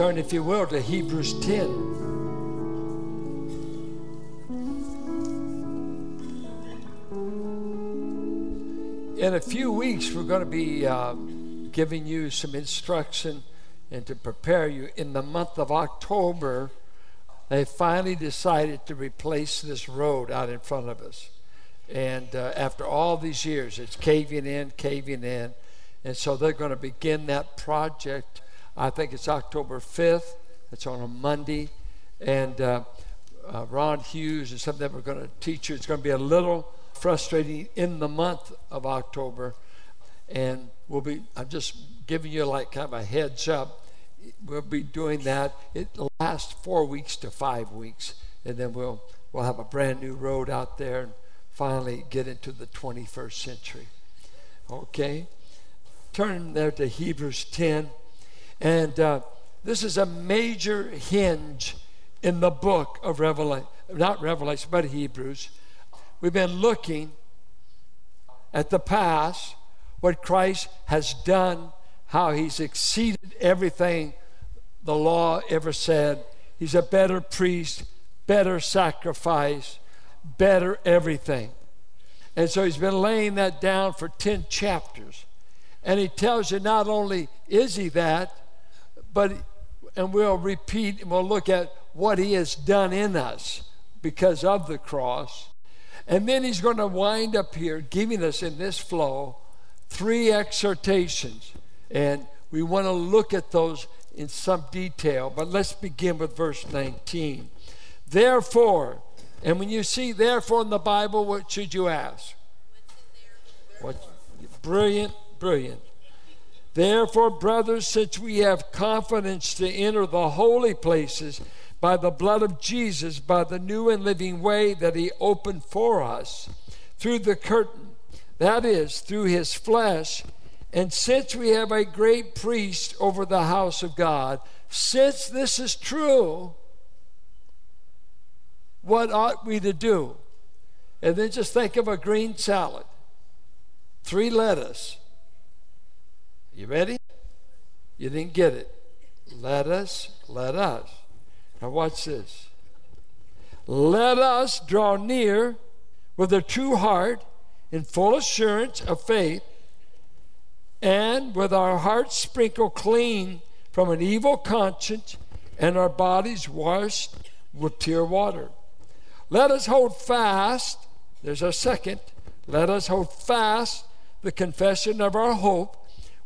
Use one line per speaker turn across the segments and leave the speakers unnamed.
Turn, if you will, to Hebrews 10. In a few weeks, we're going to be uh, giving you some instruction and to prepare you. In the month of October, they finally decided to replace this road out in front of us. And uh, after all these years, it's caving in, caving in. And so they're going to begin that project. I think it's October 5th. It's on a Monday. And uh, uh, Ron Hughes is something that we're going to teach you. It's going to be a little frustrating in the month of October. And we'll be, I'm just giving you like kind of a heads up. We'll be doing that. It lasts four weeks to five weeks. And then we'll, we'll have a brand new road out there and finally get into the 21st century. Okay? Turn there to Hebrews 10. And uh, this is a major hinge in the book of Revelation, not Revelation, but Hebrews. We've been looking at the past, what Christ has done, how he's exceeded everything the law ever said. He's a better priest, better sacrifice, better everything. And so he's been laying that down for 10 chapters. And he tells you not only is he that, but, and we'll repeat and we'll look at what he has done in us because of the cross. And then he's going to wind up here giving us in this flow three exhortations. And we want to look at those in some detail. But let's begin with verse 19. Therefore, and when you see therefore in the Bible, what should you ask? What? Brilliant, brilliant. Therefore, brothers, since we have confidence to enter the holy places by the blood of Jesus, by the new and living way that he opened for us through the curtain, that is, through his flesh, and since we have a great priest over the house of God, since this is true, what ought we to do? And then just think of a green salad, three lettuce. You ready? You didn't get it. Let us, let us. Now, watch this. Let us draw near with a true heart in full assurance of faith and with our hearts sprinkled clean from an evil conscience and our bodies washed with pure water. Let us hold fast, there's our second, let us hold fast the confession of our hope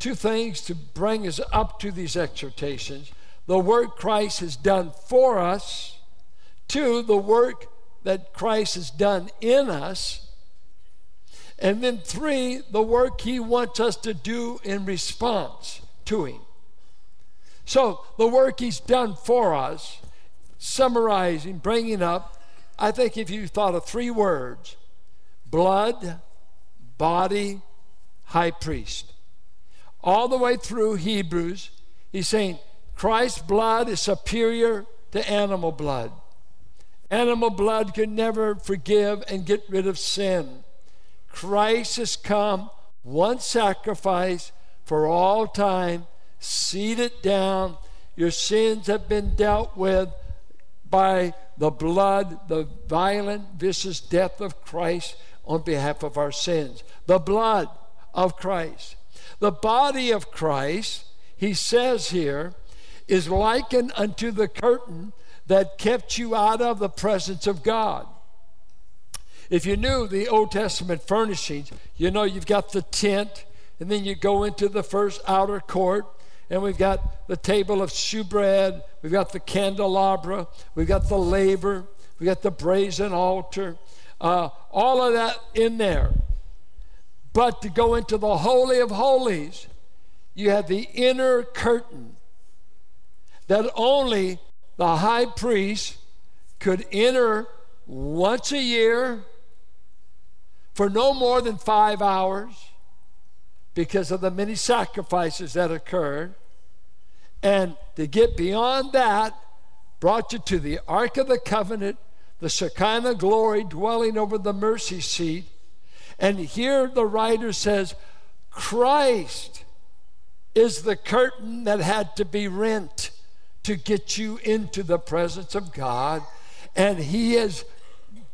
two things to bring us up to these exhortations the work Christ has done for us, two, the work that Christ has done in us, and then three, the work he wants us to do in response to him. So, the work he's done for us, summarizing, bringing up, I think if you thought of three words blood, body, high priest. All the way through Hebrews, he's saying Christ's blood is superior to animal blood. Animal blood could never forgive and get rid of sin. Christ has come, one sacrifice for all time, seated down. Your sins have been dealt with by the blood, the violent, vicious death of Christ on behalf of our sins. The blood of Christ. The body of Christ, he says here, is likened unto the curtain that kept you out of the presence of God. If you knew the Old Testament furnishings, you know you've got the tent, and then you go into the first outer court, and we've got the table of shewbread, we've got the candelabra, we've got the laver, we've got the brazen altar, uh, all of that in there. But to go into the Holy of Holies, you have the inner curtain that only the high priest could enter once a year for no more than five hours because of the many sacrifices that occurred. And to get beyond that, brought you to the Ark of the Covenant, the Shekinah glory dwelling over the mercy seat. And here the writer says, Christ is the curtain that had to be rent to get you into the presence of God. And he has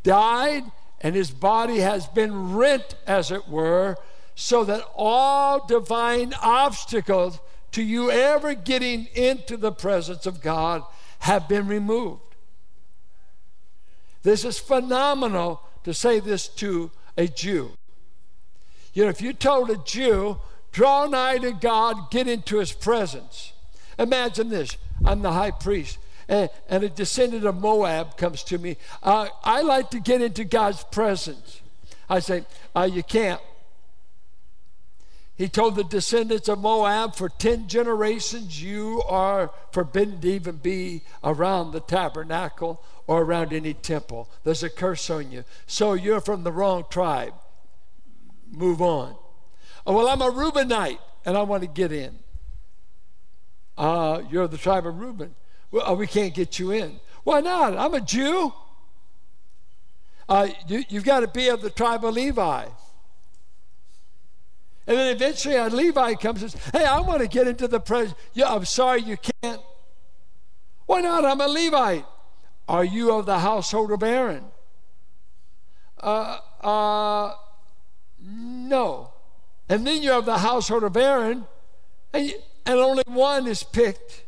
died, and his body has been rent, as it were, so that all divine obstacles to you ever getting into the presence of God have been removed. This is phenomenal to say this to a Jew. You know, if you told a Jew, draw nigh to God, get into his presence. Imagine this I'm the high priest, and, and a descendant of Moab comes to me. Uh, I like to get into God's presence. I say, uh, You can't. He told the descendants of Moab, for 10 generations, you are forbidden to even be around the tabernacle or around any temple. There's a curse on you. So you're from the wrong tribe. Move on. Oh, well, I'm a Reubenite and I want to get in. Uh, you're the tribe of Reuben. Well, uh, we can't get you in. Why not? I'm a Jew. Uh, you, you've got to be of the tribe of Levi. And then eventually a Levi comes and says, Hey, I want to get into the presence. Yeah, I'm sorry you can't. Why not? I'm a Levite. Are you of the household of Aaron? Uh, uh, no. And then you're of the household of Aaron, and, and only one is picked.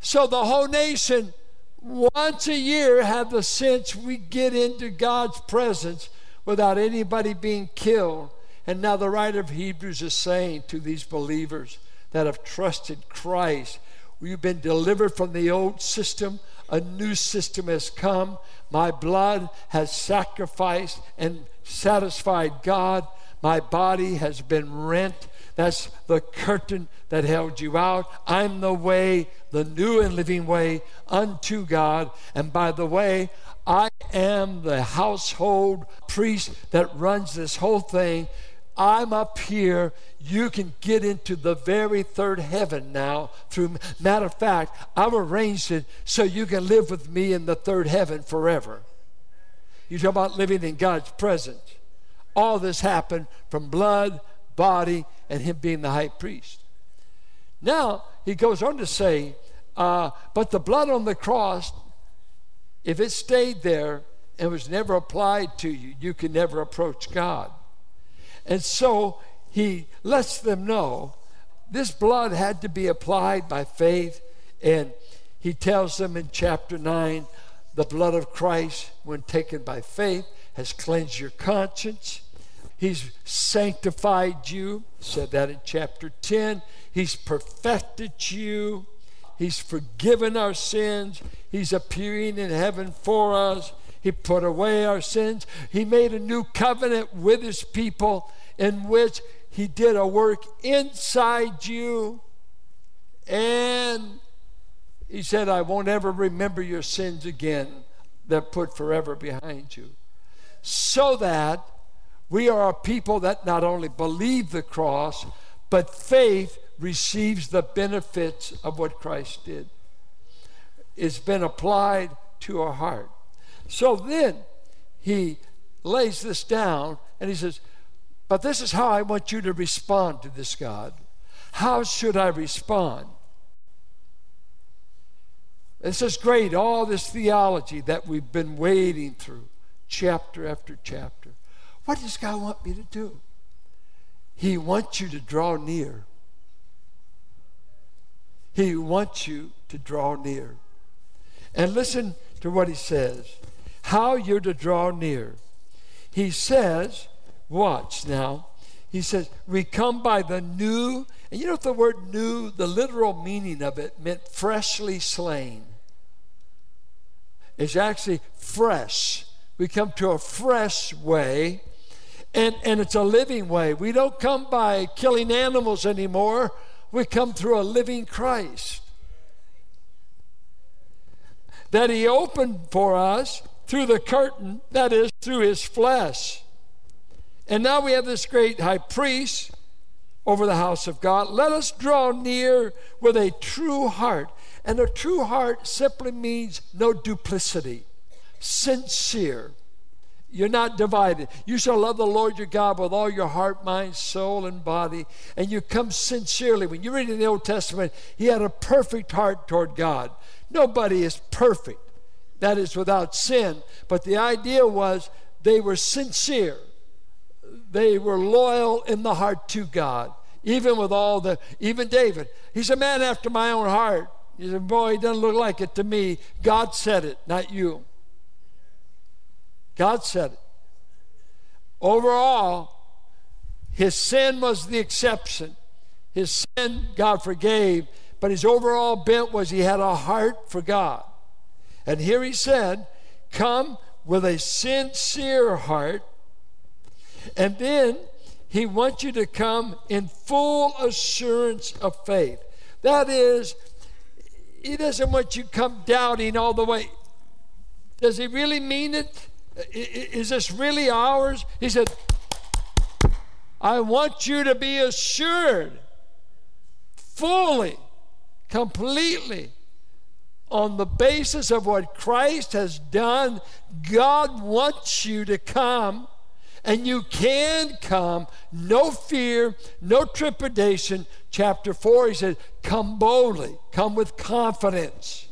So the whole nation, once a year, have the sense we get into God's presence without anybody being killed and now the writer of Hebrews is saying to these believers that have trusted Christ, We've been delivered from the old system. A new system has come. My blood has sacrificed and satisfied God. My body has been rent. That's the curtain that held you out. I'm the way, the new and living way unto God. And by the way, I am the household priest that runs this whole thing I'm up here. You can get into the very third heaven now. Through matter of fact, I've arranged it so you can live with me in the third heaven forever. You talk about living in God's presence. All this happened from blood, body, and Him being the high priest. Now he goes on to say, uh, but the blood on the cross, if it stayed there and was never applied to you, you can never approach God. And so he lets them know this blood had to be applied by faith. And he tells them in chapter 9 the blood of Christ, when taken by faith, has cleansed your conscience. He's sanctified you, said that in chapter 10. He's perfected you. He's forgiven our sins. He's appearing in heaven for us. He put away our sins. He made a new covenant with his people in which he did a work inside you. And he said, I won't ever remember your sins again that put forever behind you. So that we are a people that not only believe the cross, but faith receives the benefits of what Christ did. It's been applied to our heart. So then he lays this down and he says, But this is how I want you to respond to this God. How should I respond? This is great, all this theology that we've been wading through, chapter after chapter. What does God want me to do? He wants you to draw near. He wants you to draw near. And listen to what he says how you're to draw near. He says, watch now. He says, we come by the new, and you know the word new, the literal meaning of it meant freshly slain. It's actually fresh. We come to a fresh way, and, and it's a living way. We don't come by killing animals anymore, we come through a living Christ. that he opened for us through the curtain, that is, through his flesh. And now we have this great high priest over the house of God. Let us draw near with a true heart. And a true heart simply means no duplicity, sincere. You're not divided. You shall love the Lord your God with all your heart, mind, soul, and body. And you come sincerely. When you read in the Old Testament, he had a perfect heart toward God. Nobody is perfect, that is without sin. But the idea was they were sincere, they were loyal in the heart to God. Even with all the, even David, he's a man after my own heart. He said, Boy, he doesn't look like it to me. God said it, not you. God said it. Overall, his sin was the exception. His sin, God forgave, but his overall bent was he had a heart for God. And here he said, Come with a sincere heart. And then he wants you to come in full assurance of faith. That is, he doesn't want you come doubting all the way. Does he really mean it? Is this really ours? He said, I want you to be assured fully, completely, on the basis of what Christ has done. God wants you to come, and you can come. No fear, no trepidation. Chapter 4, he said, Come boldly, come with confidence.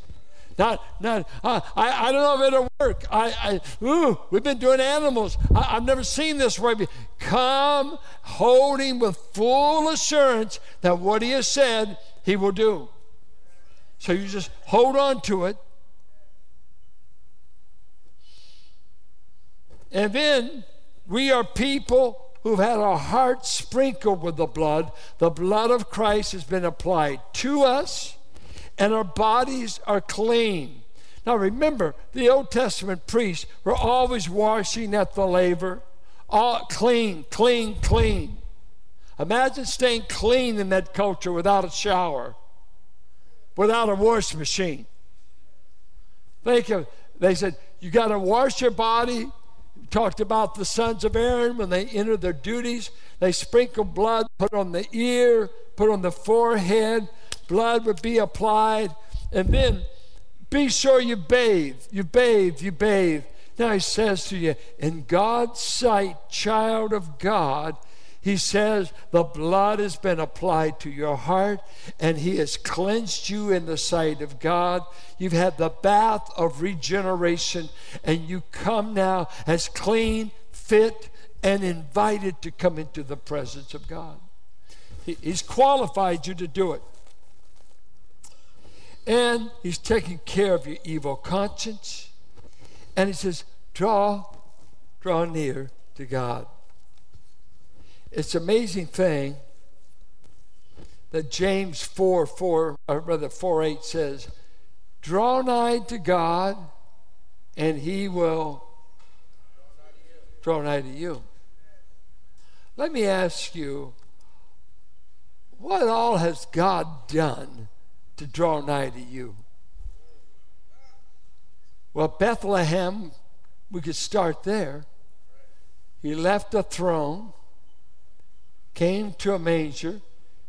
Not, not, uh, I, I don't know if it'll work. I, I, ooh, we've been doing animals. I, have never seen this way. Come holding with full assurance that what he has said, he will do. So you just hold on to it. And then we are people who've had our hearts sprinkled with the blood. The blood of Christ has been applied to us and our bodies are clean. Now remember, the Old Testament priests were always washing at the laver, all clean, clean, clean. Imagine staying clean in that culture without a shower, without a wash machine. Think of, they said, you got to wash your body. Talked about the sons of Aaron when they entered their duties. They sprinkled blood, put on the ear, put on the forehead, blood would be applied, and then be sure you bathe, you bathe, you bathe. Now he says to you, in God's sight, child of God, he says the blood has been applied to your heart and he has cleansed you in the sight of God. You've had the bath of regeneration and you come now as clean, fit, and invited to come into the presence of God. He's qualified you to do it. And he's taking care of your evil conscience. And he says, draw, draw near to God. It's an amazing thing that James 4 4, or rather 4 8 says, Draw nigh to God, and he will draw nigh to you. Let me ask you, what all has God done to draw nigh to you. Well, Bethlehem, we could start there. He left a throne, came to a manger,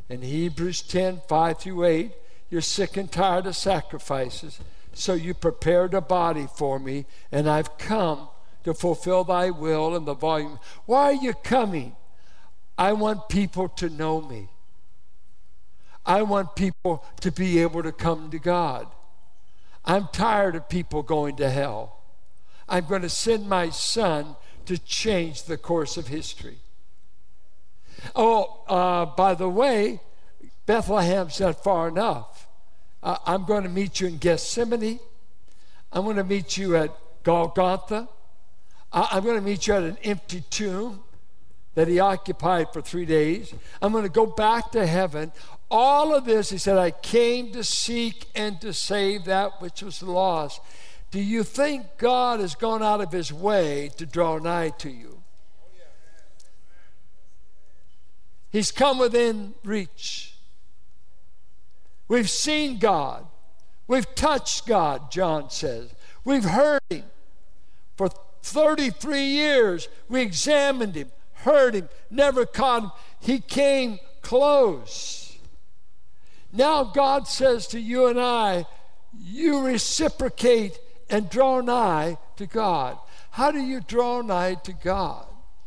in Hebrews 10 5 through 8. You're sick and tired of sacrifices, so you prepared a body for me, and I've come to fulfill thy will in the volume. Why are you coming? I want people to know me. I want people to be able to come to God. I'm tired of people going to hell. I'm going to send my son to change the course of history. Oh, uh, by the way, Bethlehem's not far enough. Uh, I'm going to meet you in Gethsemane. I'm going to meet you at Golgotha. I'm going to meet you at an empty tomb that he occupied for three days. I'm going to go back to heaven. All of this, he said, I came to seek and to save that which was lost. Do you think God has gone out of his way to draw nigh to you? He's come within reach. We've seen God. We've touched God, John says. We've heard Him. For 33 years, we examined Him, heard Him, never caught Him. He came close. Now God says to you and I, you reciprocate and draw nigh to God. How do you draw nigh to God?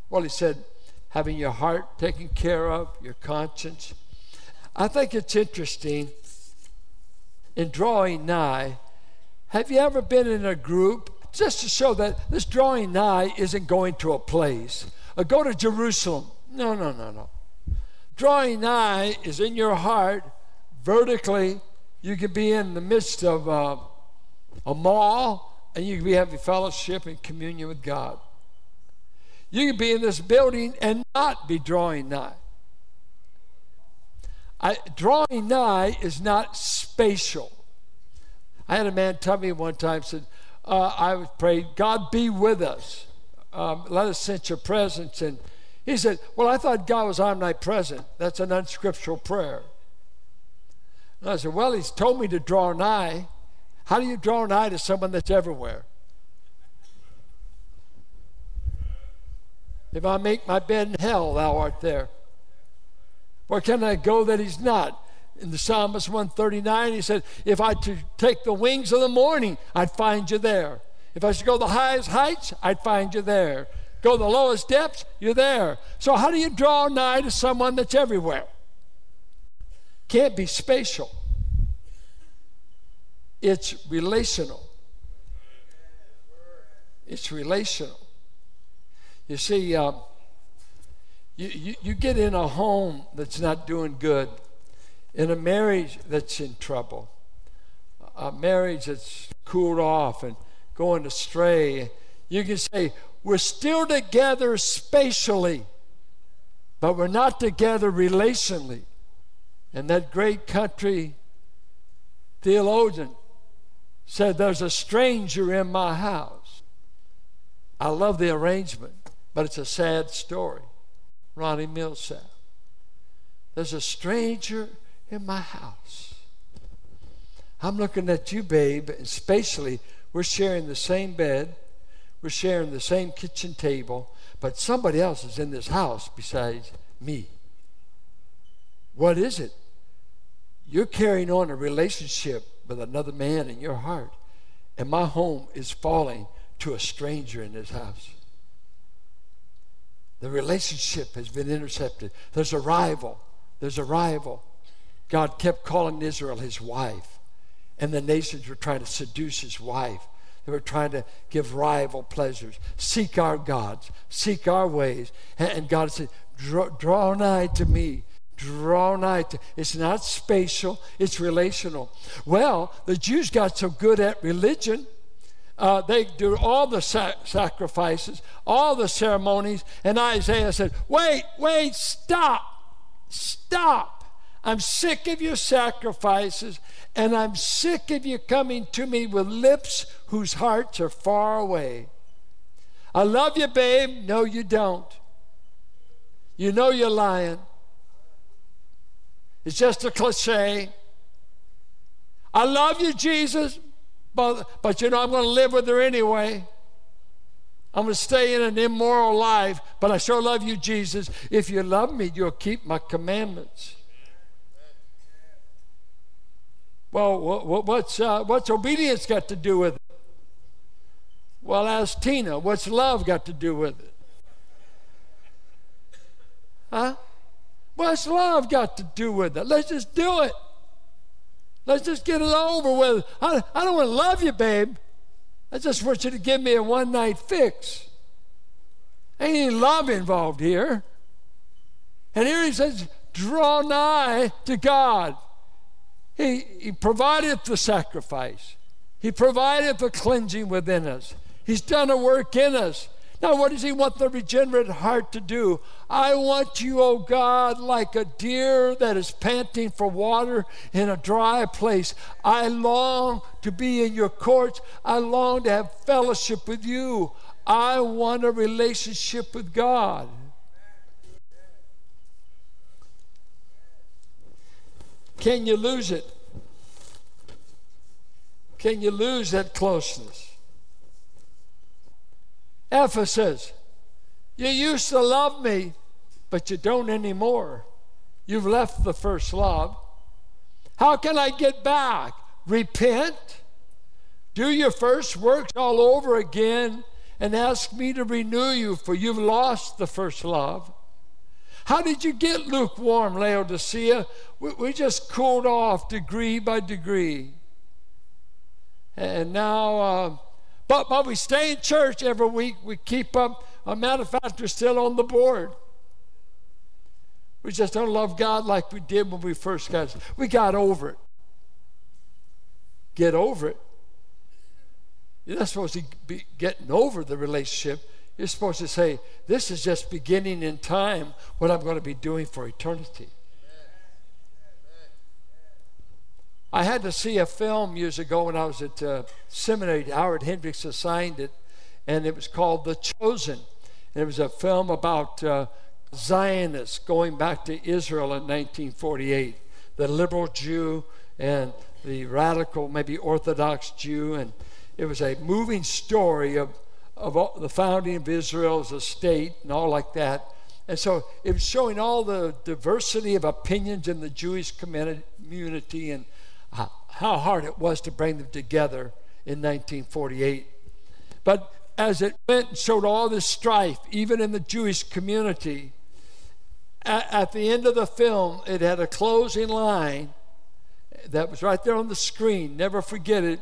Well, He said, having your heart taken care of, your conscience. I think it's interesting in drawing nigh. Have you ever been in a group? Just to show that this drawing nigh isn't going to a place. Or go to Jerusalem. No, no, no, no. Drawing nigh is in your heart vertically. You could be in the midst of uh, a mall and you could be having fellowship and communion with God. You can be in this building and not be drawing nigh. I, drawing nigh is not spatial. I had a man tell me one time, said, uh, I prayed, God be with us. Um, let us sense your presence. And he said, Well, I thought God was omnipresent. That's an unscriptural prayer. And I said, Well, he's told me to draw nigh. How do you draw nigh to someone that's everywhere? If I make my bed in hell, thou art there. Where can I go that he's not? In the Psalmist 139, he said, If I to take the wings of the morning, I'd find you there. If I should go the highest heights, I'd find you there. Go the lowest depths, you're there. So, how do you draw nigh to someone that's everywhere? Can't be spatial, it's relational. It's relational. You see, um, you, you, you get in a home that's not doing good, in a marriage that's in trouble, a marriage that's cooled off and going astray. You can say, We're still together spatially, but we're not together relationally. And that great country theologian said, There's a stranger in my house. I love the arrangement. But it's a sad story. Ronnie Milsap. There's a stranger in my house. I'm looking at you, babe, and spatially, we're sharing the same bed, we're sharing the same kitchen table, but somebody else is in this house besides me. What is it? You're carrying on a relationship with another man in your heart, and my home is falling to a stranger in this house. The relationship has been intercepted. There's a rival. There's a rival. God kept calling Israel his wife, and the nations were trying to seduce his wife. They were trying to give rival pleasures. Seek our gods, seek our ways. And God said, Draw, draw nigh to me. Draw nigh to. It's not spatial, it's relational. Well, the Jews got so good at religion uh, they do all the sacrifices, all the ceremonies. And Isaiah said, Wait, wait, stop, stop. I'm sick of your sacrifices, and I'm sick of you coming to me with lips whose hearts are far away. I love you, babe. No, you don't. You know you're lying. It's just a cliche. I love you, Jesus, but, but you know, I'm going to live with her anyway. I'm going to stay in an immoral life, but I sure love you, Jesus. If you love me, you'll keep my commandments. Well, what's, uh, what's obedience got to do with it? Well, ask Tina, what's love got to do with it? Huh? What's love got to do with it? Let's just do it. Let's just get it over with. I, I don't want to love you, babe. I just want you to give me a one night fix. Ain't any love involved here. And here he says, draw nigh to God. He, he provided the sacrifice, He provided the cleansing within us. He's done a work in us. Now, what does he want the regenerate heart to do? I want you, O oh God, like a deer that is panting for water in a dry place. I long to be in your courts. I long to have fellowship with you. I want a relationship with God. Can you lose it? can you lose that closeness? Ephesus, you used to love me, but you don't anymore. You've left the first love. How can I get back? Repent, do your first works all over again, and ask me to renew you, for you've lost the first love. How did you get lukewarm, Laodicea? We, we just cooled off degree by degree. And now, uh, but, but we stay in church every week. We keep up. A matter of fact, we're still on the board. We just don't love God like we did when we first got. We got over it. Get over it. You're not supposed to be getting over the relationship. You're supposed to say, This is just beginning in time what I'm going to be doing for eternity. I had to see a film years ago when I was at uh, seminary. Howard Hendricks assigned it, and it was called The Chosen. And it was a film about uh, Zionists going back to Israel in 1948, the liberal Jew and the radical, maybe Orthodox Jew. And it was a moving story of, of the founding of Israel as a state and all like that. And so it was showing all the diversity of opinions in the Jewish community and how hard it was to bring them together in 1948. But as it went and showed all this strife, even in the Jewish community, at, at the end of the film, it had a closing line that was right there on the screen. Never forget it.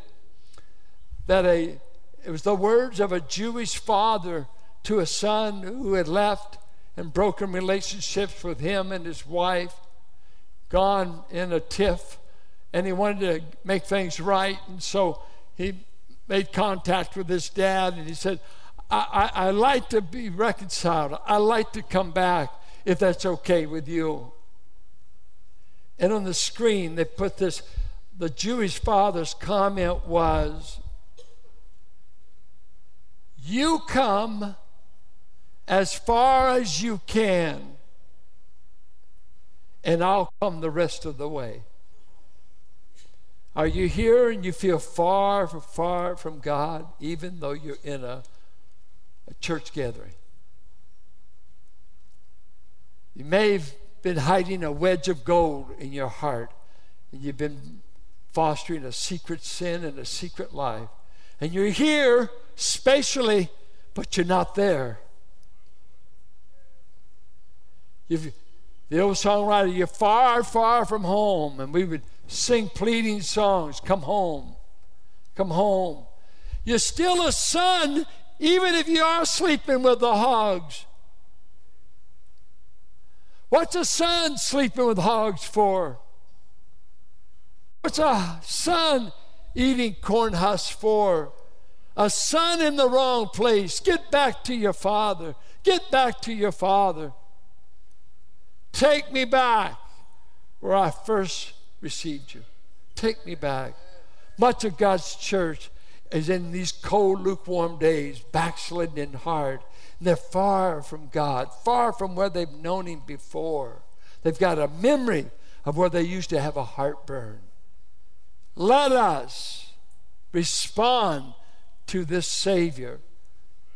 That a it was the words of a Jewish father to a son who had left and broken relationships with him and his wife, gone in a tiff and he wanted to make things right. And so he made contact with his dad and he said, I, I, I like to be reconciled. I like to come back if that's okay with you. And on the screen, they put this the Jewish father's comment was, You come as far as you can, and I'll come the rest of the way. Are you here and you feel far, far from God, even though you're in a, a church gathering? You may have been hiding a wedge of gold in your heart, and you've been fostering a secret sin and a secret life. And you're here spatially, but you're not there. You've, the old songwriter, you're far, far from home, and we would sing pleading songs Come home, come home. You're still a son, even if you are sleeping with the hogs. What's a son sleeping with hogs for? What's a son eating corn husks for? A son in the wrong place. Get back to your father. Get back to your father. Take me back where I first received you. Take me back. Much of God's church is in these cold, lukewarm days, backslidden and hard. And they're far from God, far from where they've known Him before. They've got a memory of where they used to have a heartburn. Let us respond to this Savior.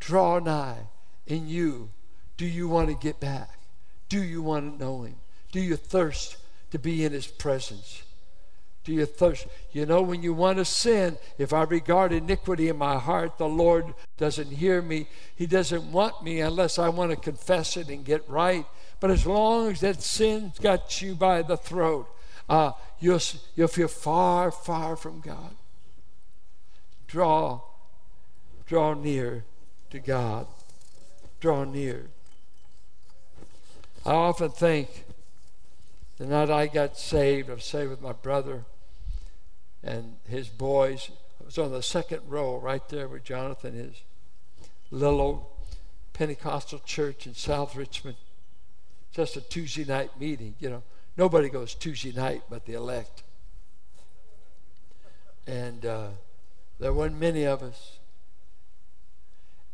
Draw nigh in you. Do you want to get back? Do you want to know Him? Do you thirst to be in his presence? Do you thirst? You know, when you want to sin, if I regard iniquity in my heart, the Lord doesn't hear me. He doesn't want me unless I want to confess it and get right. But as long as that sin's got you by the throat, uh, you'll, you'll feel far, far from God. Draw, draw near to God. Draw near. I often think the night I got saved, I was saved with my brother and his boys. I was on the second row right there where Jonathan is. Little old Pentecostal church in South Richmond. Just a Tuesday night meeting, you know. Nobody goes Tuesday night but the elect. And uh, there weren't many of us.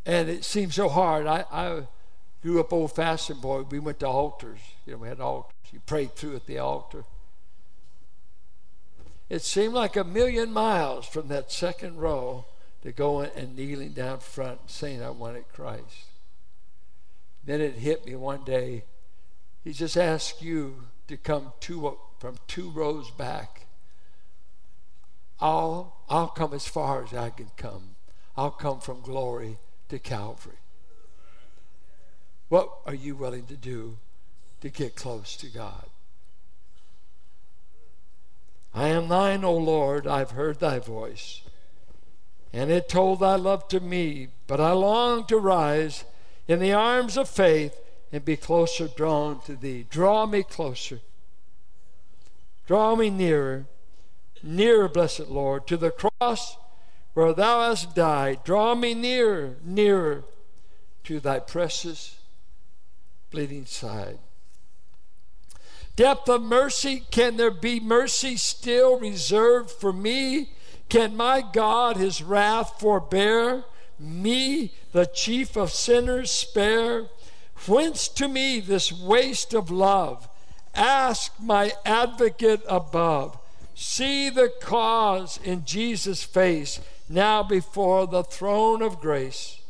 And it seemed so hard. I, I grew up old fashioned boy. We went to altars. You know, we had altars. You prayed through at the altar. It seemed like a million miles from that second row to going and kneeling down front and saying I wanted Christ. Then it hit me one day. He just asked you to come two, from two rows back. I'll, I'll come as far as I can come. I'll come from glory to Calvary. What are you willing to do to get close to God? I am thine, O Lord, I've heard thy voice. And it told thy love to me, but I long to rise in the arms of faith and be closer drawn to thee. Draw me closer. Draw me nearer, nearer, blessed Lord, to the cross where thou hast died. Draw me nearer, nearer to thy precious bleeding side. Depth of mercy, can there be mercy still reserved for me? Can my God his wrath forbear? Me, the chief of sinners, spare? Whence to me this waste of love? Ask my advocate above. See the cause in Jesus' face, now before the throne of grace.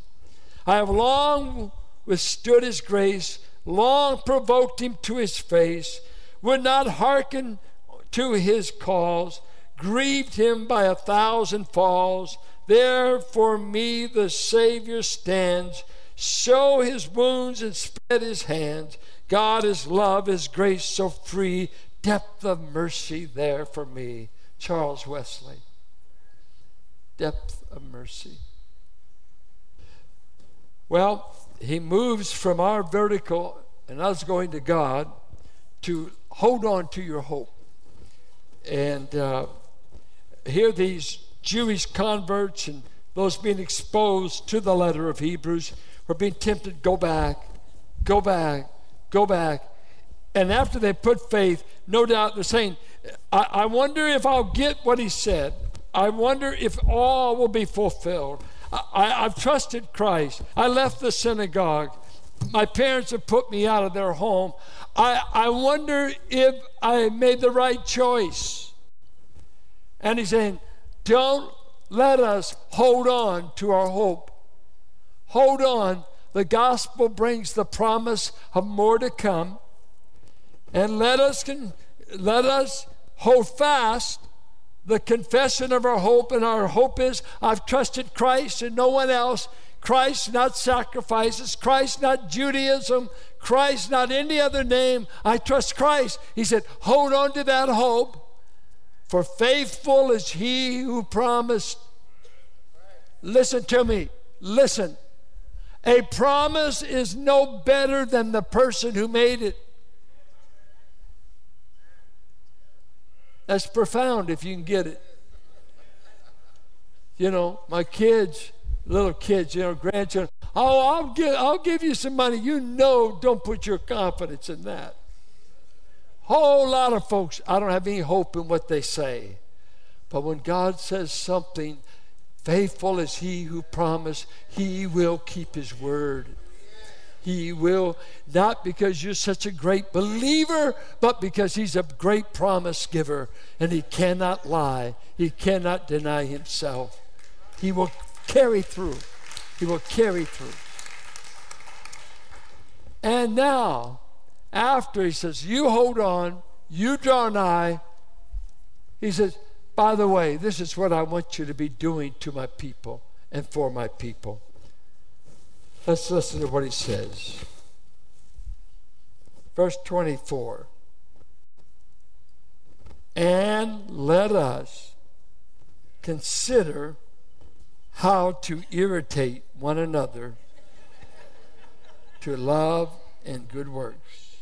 I have long withstood his grace, long provoked him to his face, would not hearken to his calls, grieved him by a thousand falls. There for me the Savior stands. Show his wounds and spread his hands. God is love, his grace so free, depth of mercy there for me. Charles Wesley. Depth of mercy. Well, he moves from our vertical and us going to God to hold on to your hope. And uh, here, these Jewish converts and those being exposed to the letter of Hebrews were being tempted go back, go back, go back. And after they put faith, no doubt they're saying, I, I wonder if I'll get what he said. I wonder if all will be fulfilled. I, have trusted Christ. I left the synagogue. My parents have put me out of their home. I, I wonder if I made the right choice. And he's saying, Don't let us hold on to our hope. Hold on. The gospel brings the promise of more to come. And let us, let us hold fast the confession of our hope. And our hope is I've trusted Christ and no one else. Christ, not sacrifices. Christ, not Judaism. Christ, not any other name. I trust Christ. He said, hold on to that hope, for faithful is he who promised. Listen to me. Listen. A promise is no better than the person who made it. That's profound if you can get it. You know, my kids, little kids, you know, grandchildren. Oh, I'll give, I'll give you some money. You know, don't put your confidence in that. Whole lot of folks, I don't have any hope in what they say. But when God says something, faithful is He who promised, He will keep His word. He will, not because you're such a great believer, but because He's a great promise giver and He cannot lie. He cannot deny Himself. He will carry through. He will carry through. And now, after he says, You hold on, you draw nigh, he says, By the way, this is what I want you to be doing to my people and for my people. Let's listen to what he says. Verse 24. And let us consider how to irritate one another to love and good works.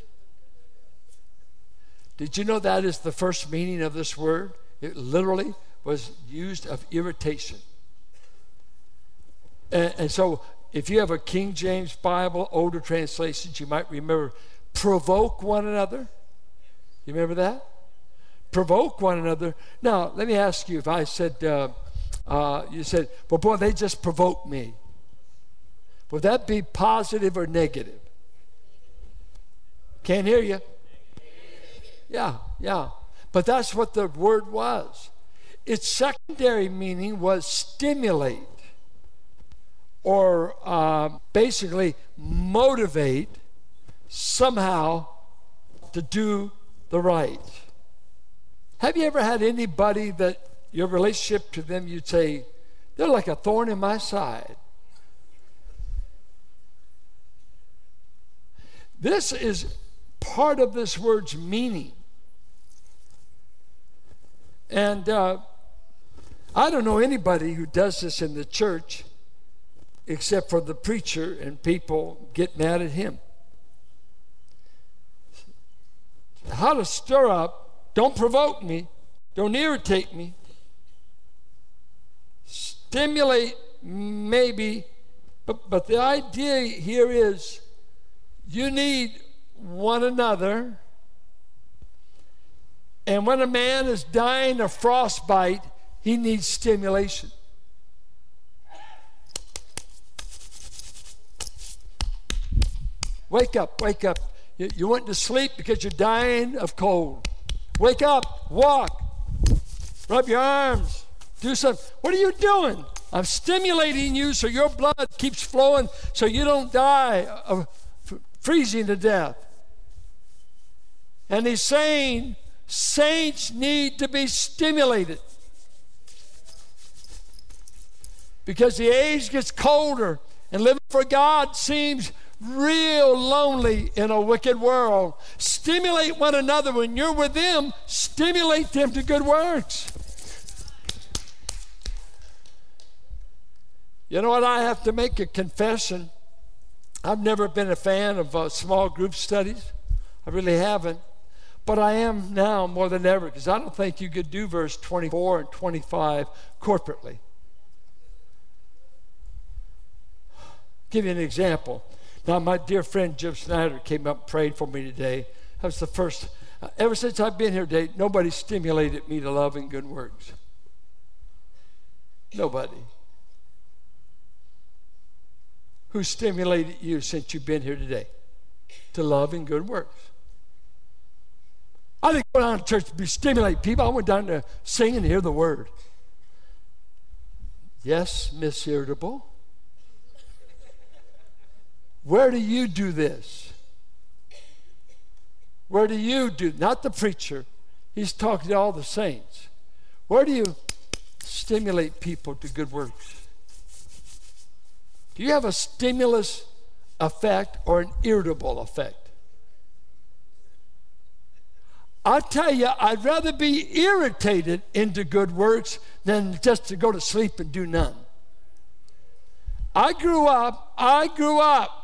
Did you know that is the first meaning of this word? It literally was used of irritation. And, and, so, if you have a King James Bible, older translations, you might remember provoke one another. You remember that? Provoke one another. Now, let me ask you if I said, uh, uh, you said, well, boy, they just provoked me. Would that be positive or negative? Can't hear you. Yeah, yeah. but that's what the word was. Its secondary meaning was stimulate or uh, basically motivate somehow to do the right. Have you ever had anybody that your relationship to them, you'd say, they're like a thorn in my side? This is part of this word's meaning. And uh, I don't know anybody who does this in the church except for the preacher, and people get mad at him. How to stir up, don't provoke me, don't irritate me, stimulate maybe, but, but the idea here is you need one another. And when a man is dying of frostbite, he needs stimulation. Wake up, wake up. You, you went to sleep because you're dying of cold. Wake up, walk, rub your arms, do something. What are you doing? I'm stimulating you so your blood keeps flowing so you don't die of freezing to death. And he's saying saints need to be stimulated because the age gets colder and living for God seems real lonely in a wicked world. Stimulate one another when you're with them, stimulate them to good works. You know what? I have to make a confession. I've never been a fan of uh, small group studies. I really haven't. But I am now more than ever because I don't think you could do verse 24 and 25 corporately. Give you an example. Now, my dear friend Jim Snyder came up and prayed for me today. That was the first, uh, ever since I've been here today, nobody stimulated me to love and good works. Nobody. Who stimulated you since you've been here today to love and good works? I didn't go down to church to stimulate people. I went down to sing and hear the word. Yes, Miss Irritable. Where do you do this? Where do you do, not the preacher, he's talking to all the saints. Where do you stimulate people to good works? Do you have a stimulus effect or an irritable effect? I tell you, I'd rather be irritated into good works than just to go to sleep and do none. I grew up, I grew up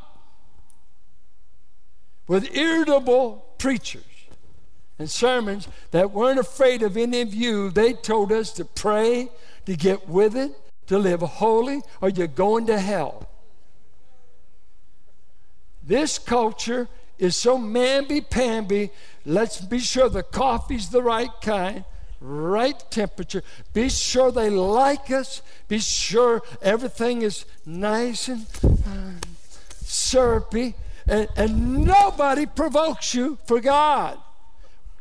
with irritable preachers and sermons that weren't afraid of any of you. They told us to pray, to get with it, to live holy, or you're going to hell. This culture is so mamby-pamby. Let's be sure the coffee's the right kind, right temperature. Be sure they like us. Be sure everything is nice and uh, syrupy and, and nobody provokes you for God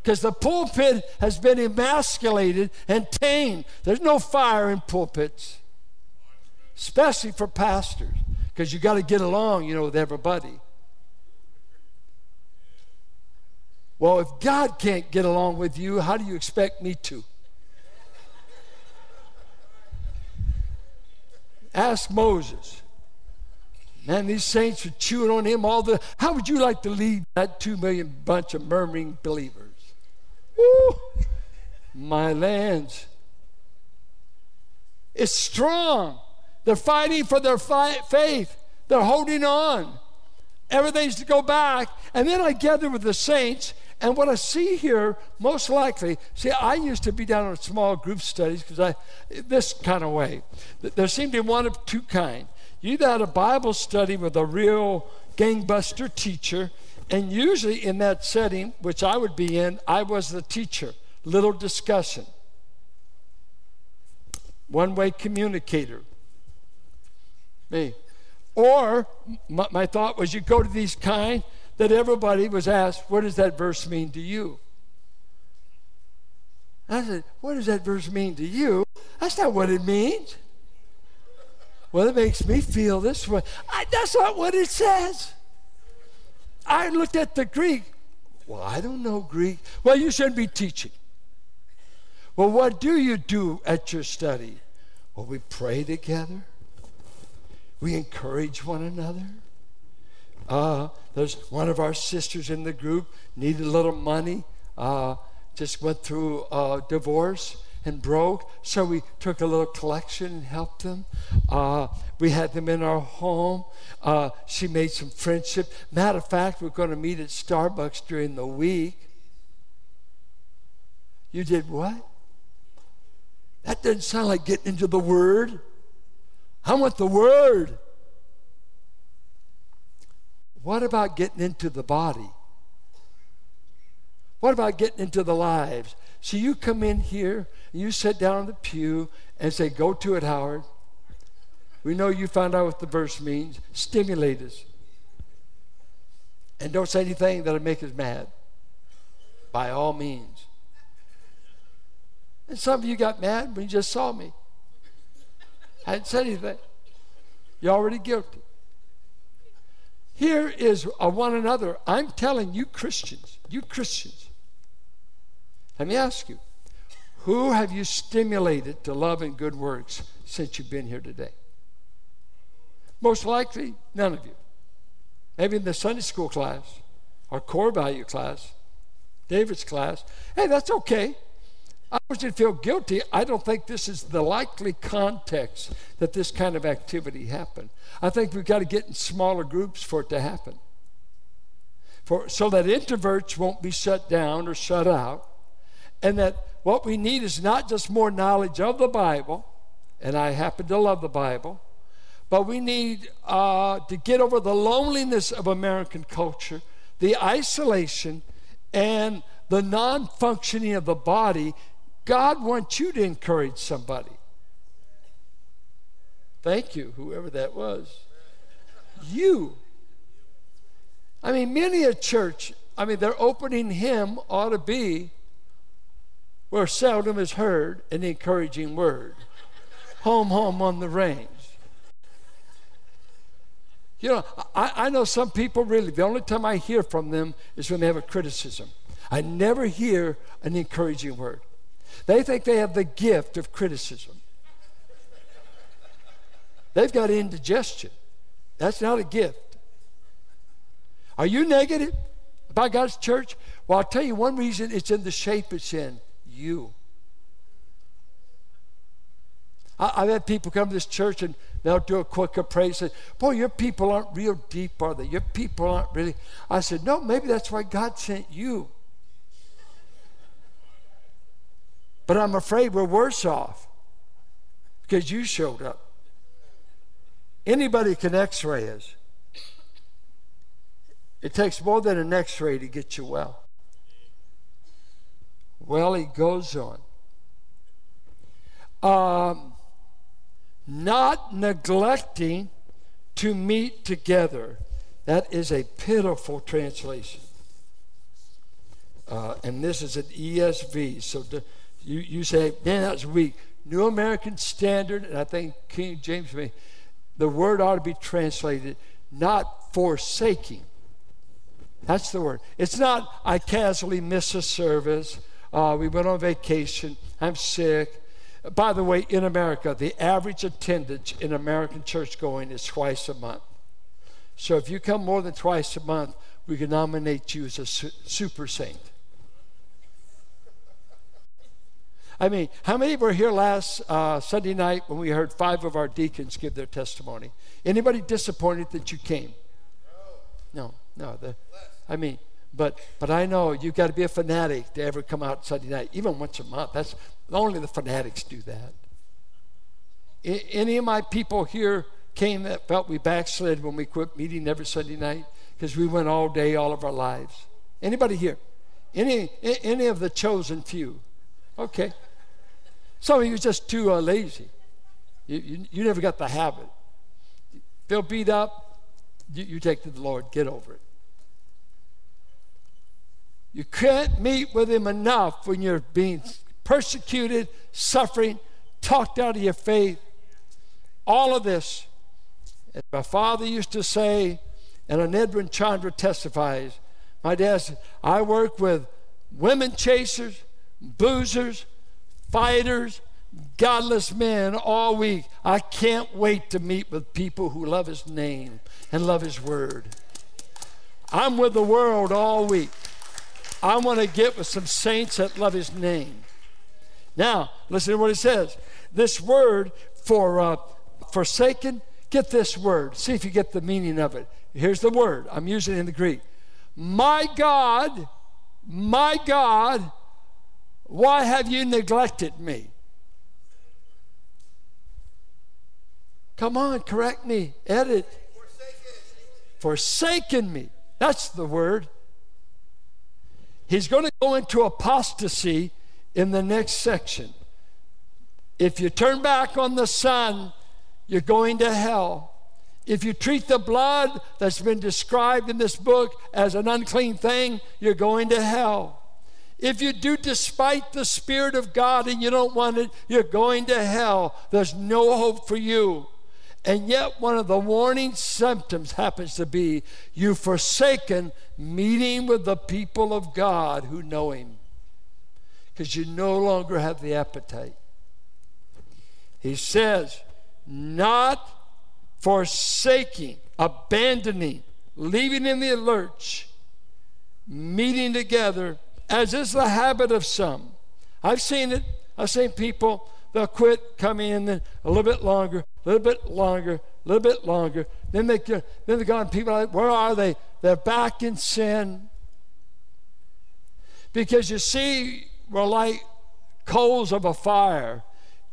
because the pulpit has been emasculated and tamed. There's no fire in pulpits, especially for pastors, because you got to get along, you know, with everybody. Well, if God can't get along with you, how do you expect me to? Ask Moses. Man, these saints are chewing on him all the. How would you like to lead that two million bunch of murmuring believers? Woo! My lands. It's strong. They're fighting for their fi- faith. They're holding on. Everything's to go back. And then I gather with the saints, and what I see here, most likely, see, I used to be down in small group studies because I, this kind of way. There seemed to be one of two kind. You had a Bible study with a real gangbuster teacher, and usually in that setting, which I would be in, I was the teacher. Little discussion. One way communicator. Me. Or my, my, thought was you go to these kind that everybody was asked, what does that verse mean to you? I said, What does that verse mean to you? That's not what it means. Well, it makes me feel this way. I, that's not what it says. I looked at the Greek. Well, I don't know Greek. Well, you shouldn't be teaching. Well, what do you do at your study? Well, we pray together. We encourage one another. Uh, there's one of our sisters in the group needed a little money. Uh, just went through a divorce and broke. So we took a little collection and helped them. Uh, we had them in our home. Uh, she made some friendship. Matter of fact, we're going to meet at Starbucks during the week. You did what? That doesn't sound like getting into the Word. I want the Word. What about getting into the body? What about getting into the lives? So you come in here, and you sit down in the pew and say, Go to it, Howard. We know you found out what the verse means. Stimulate us. And don't say anything that'll make us mad. By all means. And some of you got mad when you just saw me. I hadn't said anything. You're already guilty. Here is a one another. I'm telling you, Christians, you Christians, let me ask you, who have you stimulated to love and good works since you've been here today? Most likely, none of you. Maybe in the Sunday school class or core value class, David's class. Hey, that's okay. I want you to feel guilty. I don't think this is the likely context that this kind of activity happened. I think we've got to get in smaller groups for it to happen. For, so that introverts won't be shut down or shut out, and that what we need is not just more knowledge of the Bible, and I happen to love the Bible, but we need uh, to get over the loneliness of American culture, the isolation, and the non functioning of the body God wants you to encourage somebody. Thank you, whoever that was. You. I mean, many a church, I mean, their opening hymn ought to be where seldom is heard an encouraging word. home, home on the range. You know, I, I know some people really, the only time I hear from them is when they have a criticism. I never hear an encouraging word. They think they have the gift of criticism. They've got indigestion. That's not a gift. Are you negative about God's church? Well, I'll tell you one reason it's in the shape it's in you. I, have had people come to this church and they'll do a quick appraise and say, Boy, your people aren't real deep, are they? Your people aren't really. I said, No, maybe that's why God sent you. But I'm afraid we're worse off because you showed up. Anybody can x ray us. It takes more than an x ray to get you well. Well, he goes on. Um, not neglecting to meet together. That is a pitiful translation. Uh, and this is an ESV. So you, you say, man, that's weak. New American Standard, and I think King James, may, the word ought to be translated not forsaking. That's the word. It's not, I casually miss a service. Uh, we went on vacation. I'm sick. By the way, in America, the average attendance in American church going is twice a month. So if you come more than twice a month, we can nominate you as a su- super saint. I mean, how many were here last uh, Sunday night when we heard five of our deacons give their testimony? Anybody disappointed that you came? No, no. The, I mean, but but I know you've got to be a fanatic to ever come out Sunday night, even once a month. That's only the fanatics do that. I, any of my people here came that felt we backslid when we quit meeting every Sunday night because we went all day, all of our lives. Anybody here? Any any of the chosen few? Okay. Some of you just too uh, lazy. You, you, you, never got the habit. Feel beat up, you, you take to the Lord, get over it. You can't meet with Him enough when you're being persecuted, suffering, talked out of your faith. All of this. And my father used to say, and an Edwin Chandra testifies, my dad said, I work with women chasers, boozers, fighters, godless men all week. I can't wait to meet with people who love his name and love his word. I'm with the world all week. I want to get with some saints that love his name. Now, listen to what he says. This word for uh, forsaken, get this word. See if you get the meaning of it. Here's the word. I'm using it in the Greek. My God, my God, why have you neglected me? Come on, correct me, edit. Forsaken, Forsaken me. That's the word. He's going to go into apostasy in the next section. If you turn back on the Son, you're going to hell. If you treat the blood that's been described in this book as an unclean thing, you're going to hell. If you do despite the Spirit of God and you don't want it, you're going to hell. There's no hope for you. And yet, one of the warning symptoms happens to be you've forsaken meeting with the people of God who know Him because you no longer have the appetite. He says, not forsaking, abandoning, leaving in the lurch, meeting together, as is the habit of some. I've seen it. I've seen people, they'll quit coming in a little bit longer, a little bit longer, a little bit longer. Then they get, then they go and people are like, where are they? They're back in sin. Because you see, we're like coals of a fire.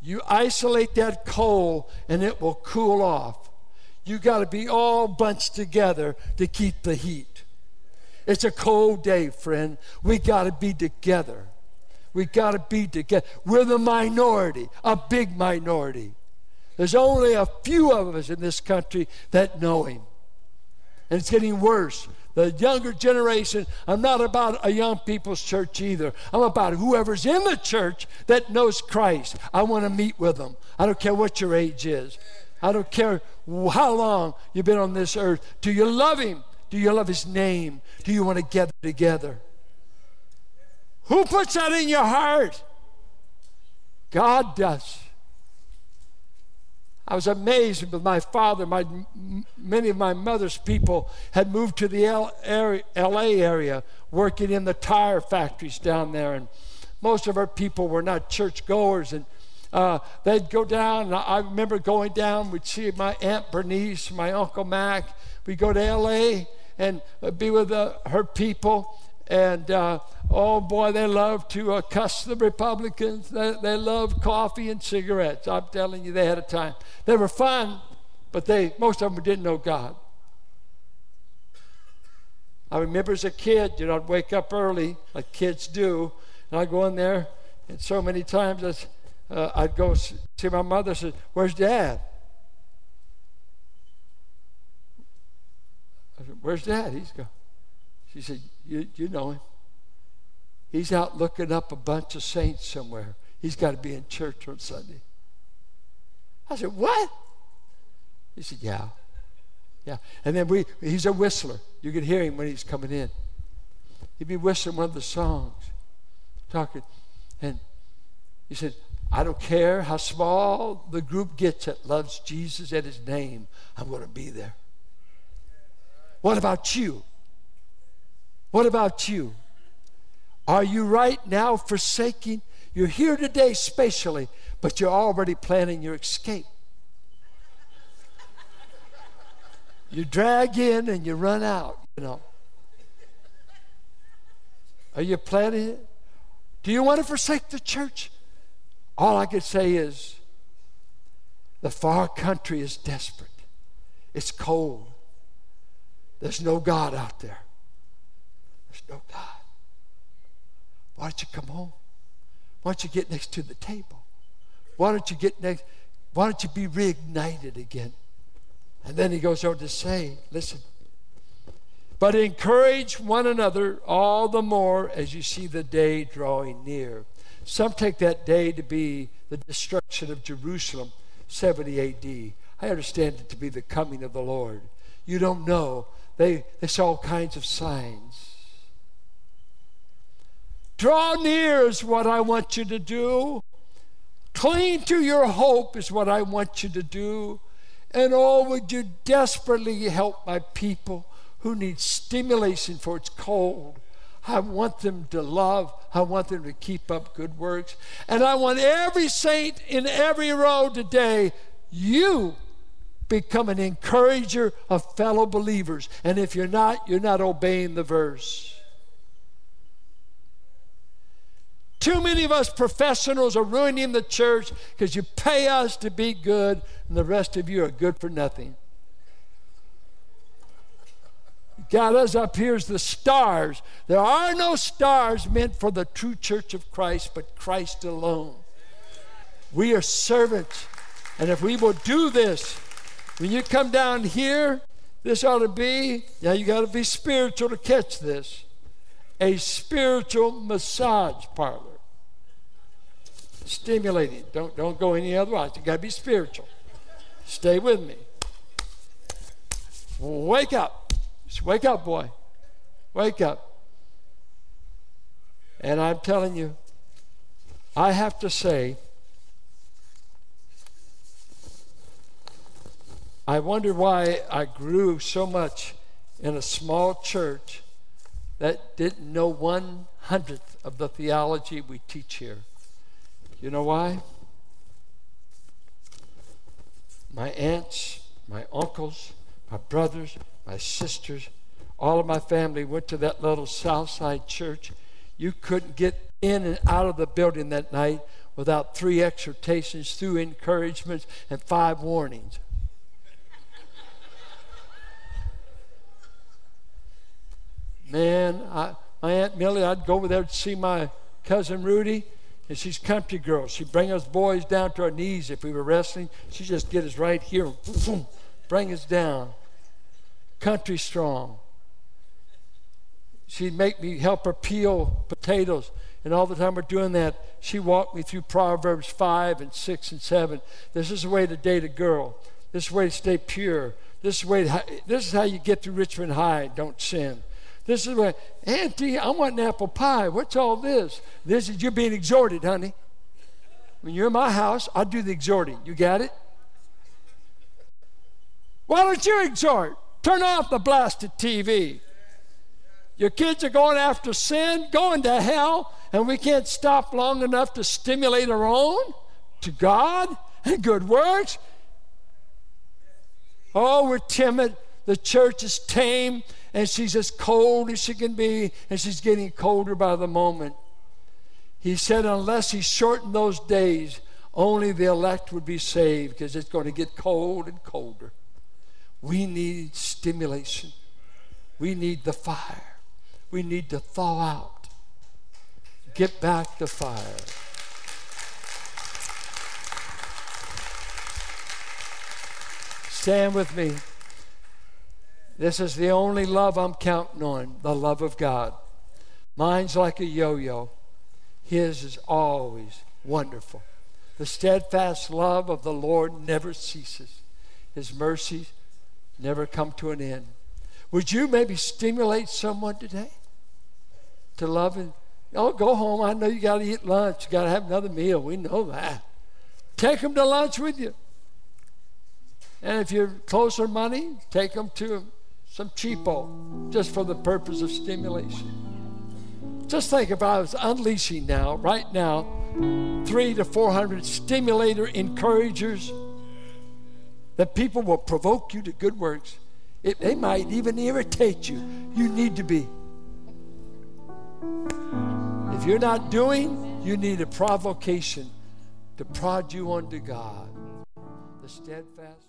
You isolate that coal and it will cool off. You got to be all bunched together to keep the heat. It's a cold day, friend. We got to be together. We got to be together. We're the minority, a big minority. There's only a few of us in this country that know him. And it's getting worse. The younger generation, I'm not about a young people's church either. I'm about whoever's in the church that knows Christ. I want to meet with them. I don't care what your age is. I don't care how long you've been on this earth. Do you love him? Do you love his name? Do you want to gather together? Who puts that in your heart? God does. I was amazed with my father. My, many of my mother's people had moved to the L, area, LA area, working in the tire factories down there. And most of our people were not church goers. And uh, they'd go down. And I remember going down, we'd see my Aunt Bernice, my Uncle Mac. We'd go to LA and be with uh, her people. And uh, oh boy, they love to uh, cuss the Republicans. They, they love coffee and cigarettes. I'm telling you, they had a time. They were fun, but they most of them didn't know God. I remember as a kid, you know, I'd wake up early, like kids do, and I'd go in there, and so many times uh, I'd go see my mother. Said, "Where's Dad?" I said, "Where's Dad?" He's gone. She said, you, you know him. He's out looking up a bunch of saints somewhere. He's got to be in church on Sunday. I said, What? He said, Yeah. Yeah. And then we he's a whistler. You could hear him when he's coming in. He'd be whistling one of the songs, talking. And he said, I don't care how small the group gets that loves Jesus and his name, I'm going to be there. What about you? What about you? Are you right now forsaking? You're here today spatially, but you're already planning your escape. You drag in and you run out, you know. Are you planning it? Do you want to forsake the church? All I could say is the far country is desperate. It's cold. There's no God out there. No God. Why don't you come home? Why don't you get next to the table? Why don't you get next? Why don't you be reignited again? And then he goes on to say, listen, but encourage one another all the more as you see the day drawing near. Some take that day to be the destruction of Jerusalem, 70 AD. I understand it to be the coming of the Lord. You don't know. They, they saw all kinds of signs. Draw near is what I want you to do. Cling to your hope is what I want you to do. And oh, would you desperately help my people who need stimulation for it's cold? I want them to love. I want them to keep up good works. And I want every saint in every row today, you become an encourager of fellow believers. And if you're not, you're not obeying the verse. Too many of us professionals are ruining the church because you pay us to be good, and the rest of you are good for nothing. got us up here as the stars. There are no stars meant for the true church of Christ, but Christ alone. We are servants. And if we will do this, when you come down here, this ought to be, now you got to be spiritual to catch this, a spiritual massage parlor. Stimulating. Don't, don't go any other way. You got to be spiritual. Stay with me. Wake up. Just wake up, boy. Wake up. And I'm telling you, I have to say, I wonder why I grew so much in a small church that didn't know one hundredth of the theology we teach here. You know why? My aunts, my uncles, my brothers, my sisters, all of my family went to that little Southside church. You couldn't get in and out of the building that night without three exhortations, two encouragements, and five warnings. Man, I, my Aunt Millie, I'd go over there to see my cousin Rudy, and she's country girl. She'd bring us boys down to our knees if we were wrestling. She'd just get us right here, bring us down. Country strong. She'd make me help her peel potatoes. And all the time we're doing that, she walked me through Proverbs 5 and 6 and 7. This is the way to date a girl. This is the way to stay pure. This is, way to, this is how you get through Richmond High. Don't sin. This is what, Auntie, I want an apple pie. What's all this? This is you're being exhorted, honey. When you're in my house, I do the exhorting. You got it? Why don't you exhort? Turn off the blasted TV. Your kids are going after sin, going to hell, and we can't stop long enough to stimulate our own to God and good works. Oh, we're timid. The church is tame and she's as cold as she can be, and she's getting colder by the moment. He said, unless he shortened those days, only the elect would be saved because it's going to get cold and colder. We need stimulation. We need the fire. We need to thaw out. Get back the fire. Stand with me. This is the only love I'm counting on the love of God. Mine's like a yo yo, His is always wonderful. The steadfast love of the Lord never ceases, His mercies never come to an end. Would you maybe stimulate someone today to love and oh go home? I know you got to eat lunch, you got to have another meal. We know that. Take them to lunch with you. And if you're closer money, take them to some cheapo, just for the purpose of stimulation. Just think if I was unleashing now, right now, three to four hundred stimulator encouragers that people will provoke you to good works. It, they might even irritate you. You need to be. If you're not doing, you need a provocation to prod you unto God. The steadfast.